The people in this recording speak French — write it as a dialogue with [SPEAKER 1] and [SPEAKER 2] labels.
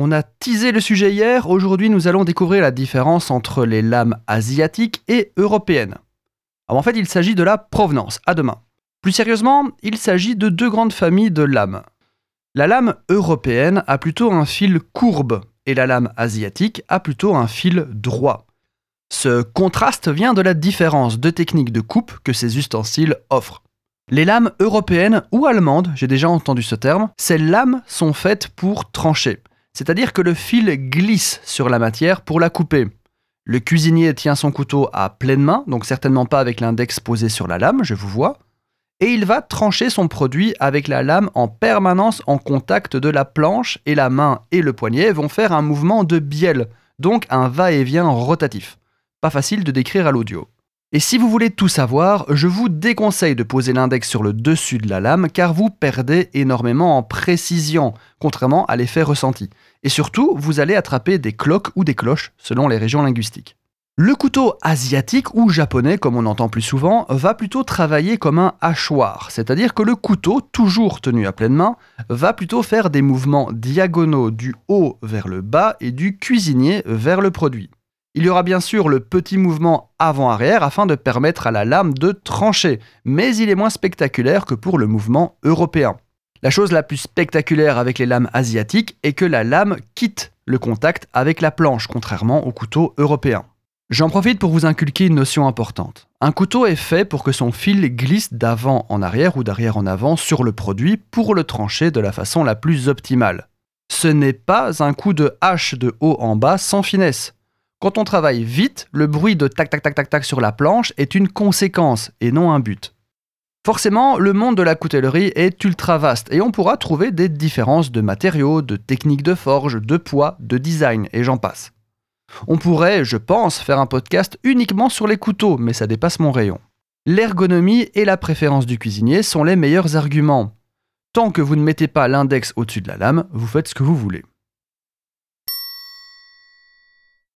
[SPEAKER 1] On a teasé le sujet hier, aujourd'hui nous allons découvrir la différence entre les lames asiatiques et européennes. Alors en fait il s'agit de la provenance, à demain. Plus sérieusement, il s'agit de deux grandes familles de lames. La lame européenne a plutôt un fil courbe et la lame asiatique a plutôt un fil droit. Ce contraste vient de la différence de technique de coupe que ces ustensiles offrent. Les lames européennes ou allemandes, j'ai déjà entendu ce terme, ces lames sont faites pour trancher c'est-à-dire que le fil glisse sur la matière pour la couper. Le cuisinier tient son couteau à pleine main, donc certainement pas avec l'index posé sur la lame, je vous vois, et il va trancher son produit avec la lame en permanence en contact de la planche, et la main et le poignet vont faire un mouvement de bielle, donc un va-et-vient rotatif. Pas facile de décrire à l'audio. Et si vous voulez tout savoir, je vous déconseille de poser l'index sur le dessus de la lame car vous perdez énormément en précision, contrairement à l'effet ressenti. Et surtout, vous allez attraper des cloques ou des cloches selon les régions linguistiques. Le couteau asiatique ou japonais, comme on entend plus souvent, va plutôt travailler comme un hachoir, c'est-à-dire que le couteau, toujours tenu à pleine main, va plutôt faire des mouvements diagonaux du haut vers le bas et du cuisinier vers le produit. Il y aura bien sûr le petit mouvement avant-arrière afin de permettre à la lame de trancher, mais il est moins spectaculaire que pour le mouvement européen. La chose la plus spectaculaire avec les lames asiatiques est que la lame quitte le contact avec la planche, contrairement au couteau européen. J'en profite pour vous inculquer une notion importante. Un couteau est fait pour que son fil glisse d'avant en arrière ou d'arrière en avant sur le produit pour le trancher de la façon la plus optimale. Ce n'est pas un coup de hache de haut en bas sans finesse. Quand on travaille vite, le bruit de tac tac tac tac tac sur la planche est une conséquence et non un but. Forcément, le monde de la coutellerie est ultra vaste et on pourra trouver des différences de matériaux, de techniques de forge, de poids, de design et j'en passe. On pourrait, je pense, faire un podcast uniquement sur les couteaux, mais ça dépasse mon rayon. L'ergonomie et la préférence du cuisinier sont les meilleurs arguments. Tant que vous ne mettez pas l'index au-dessus de la lame, vous faites ce que vous voulez.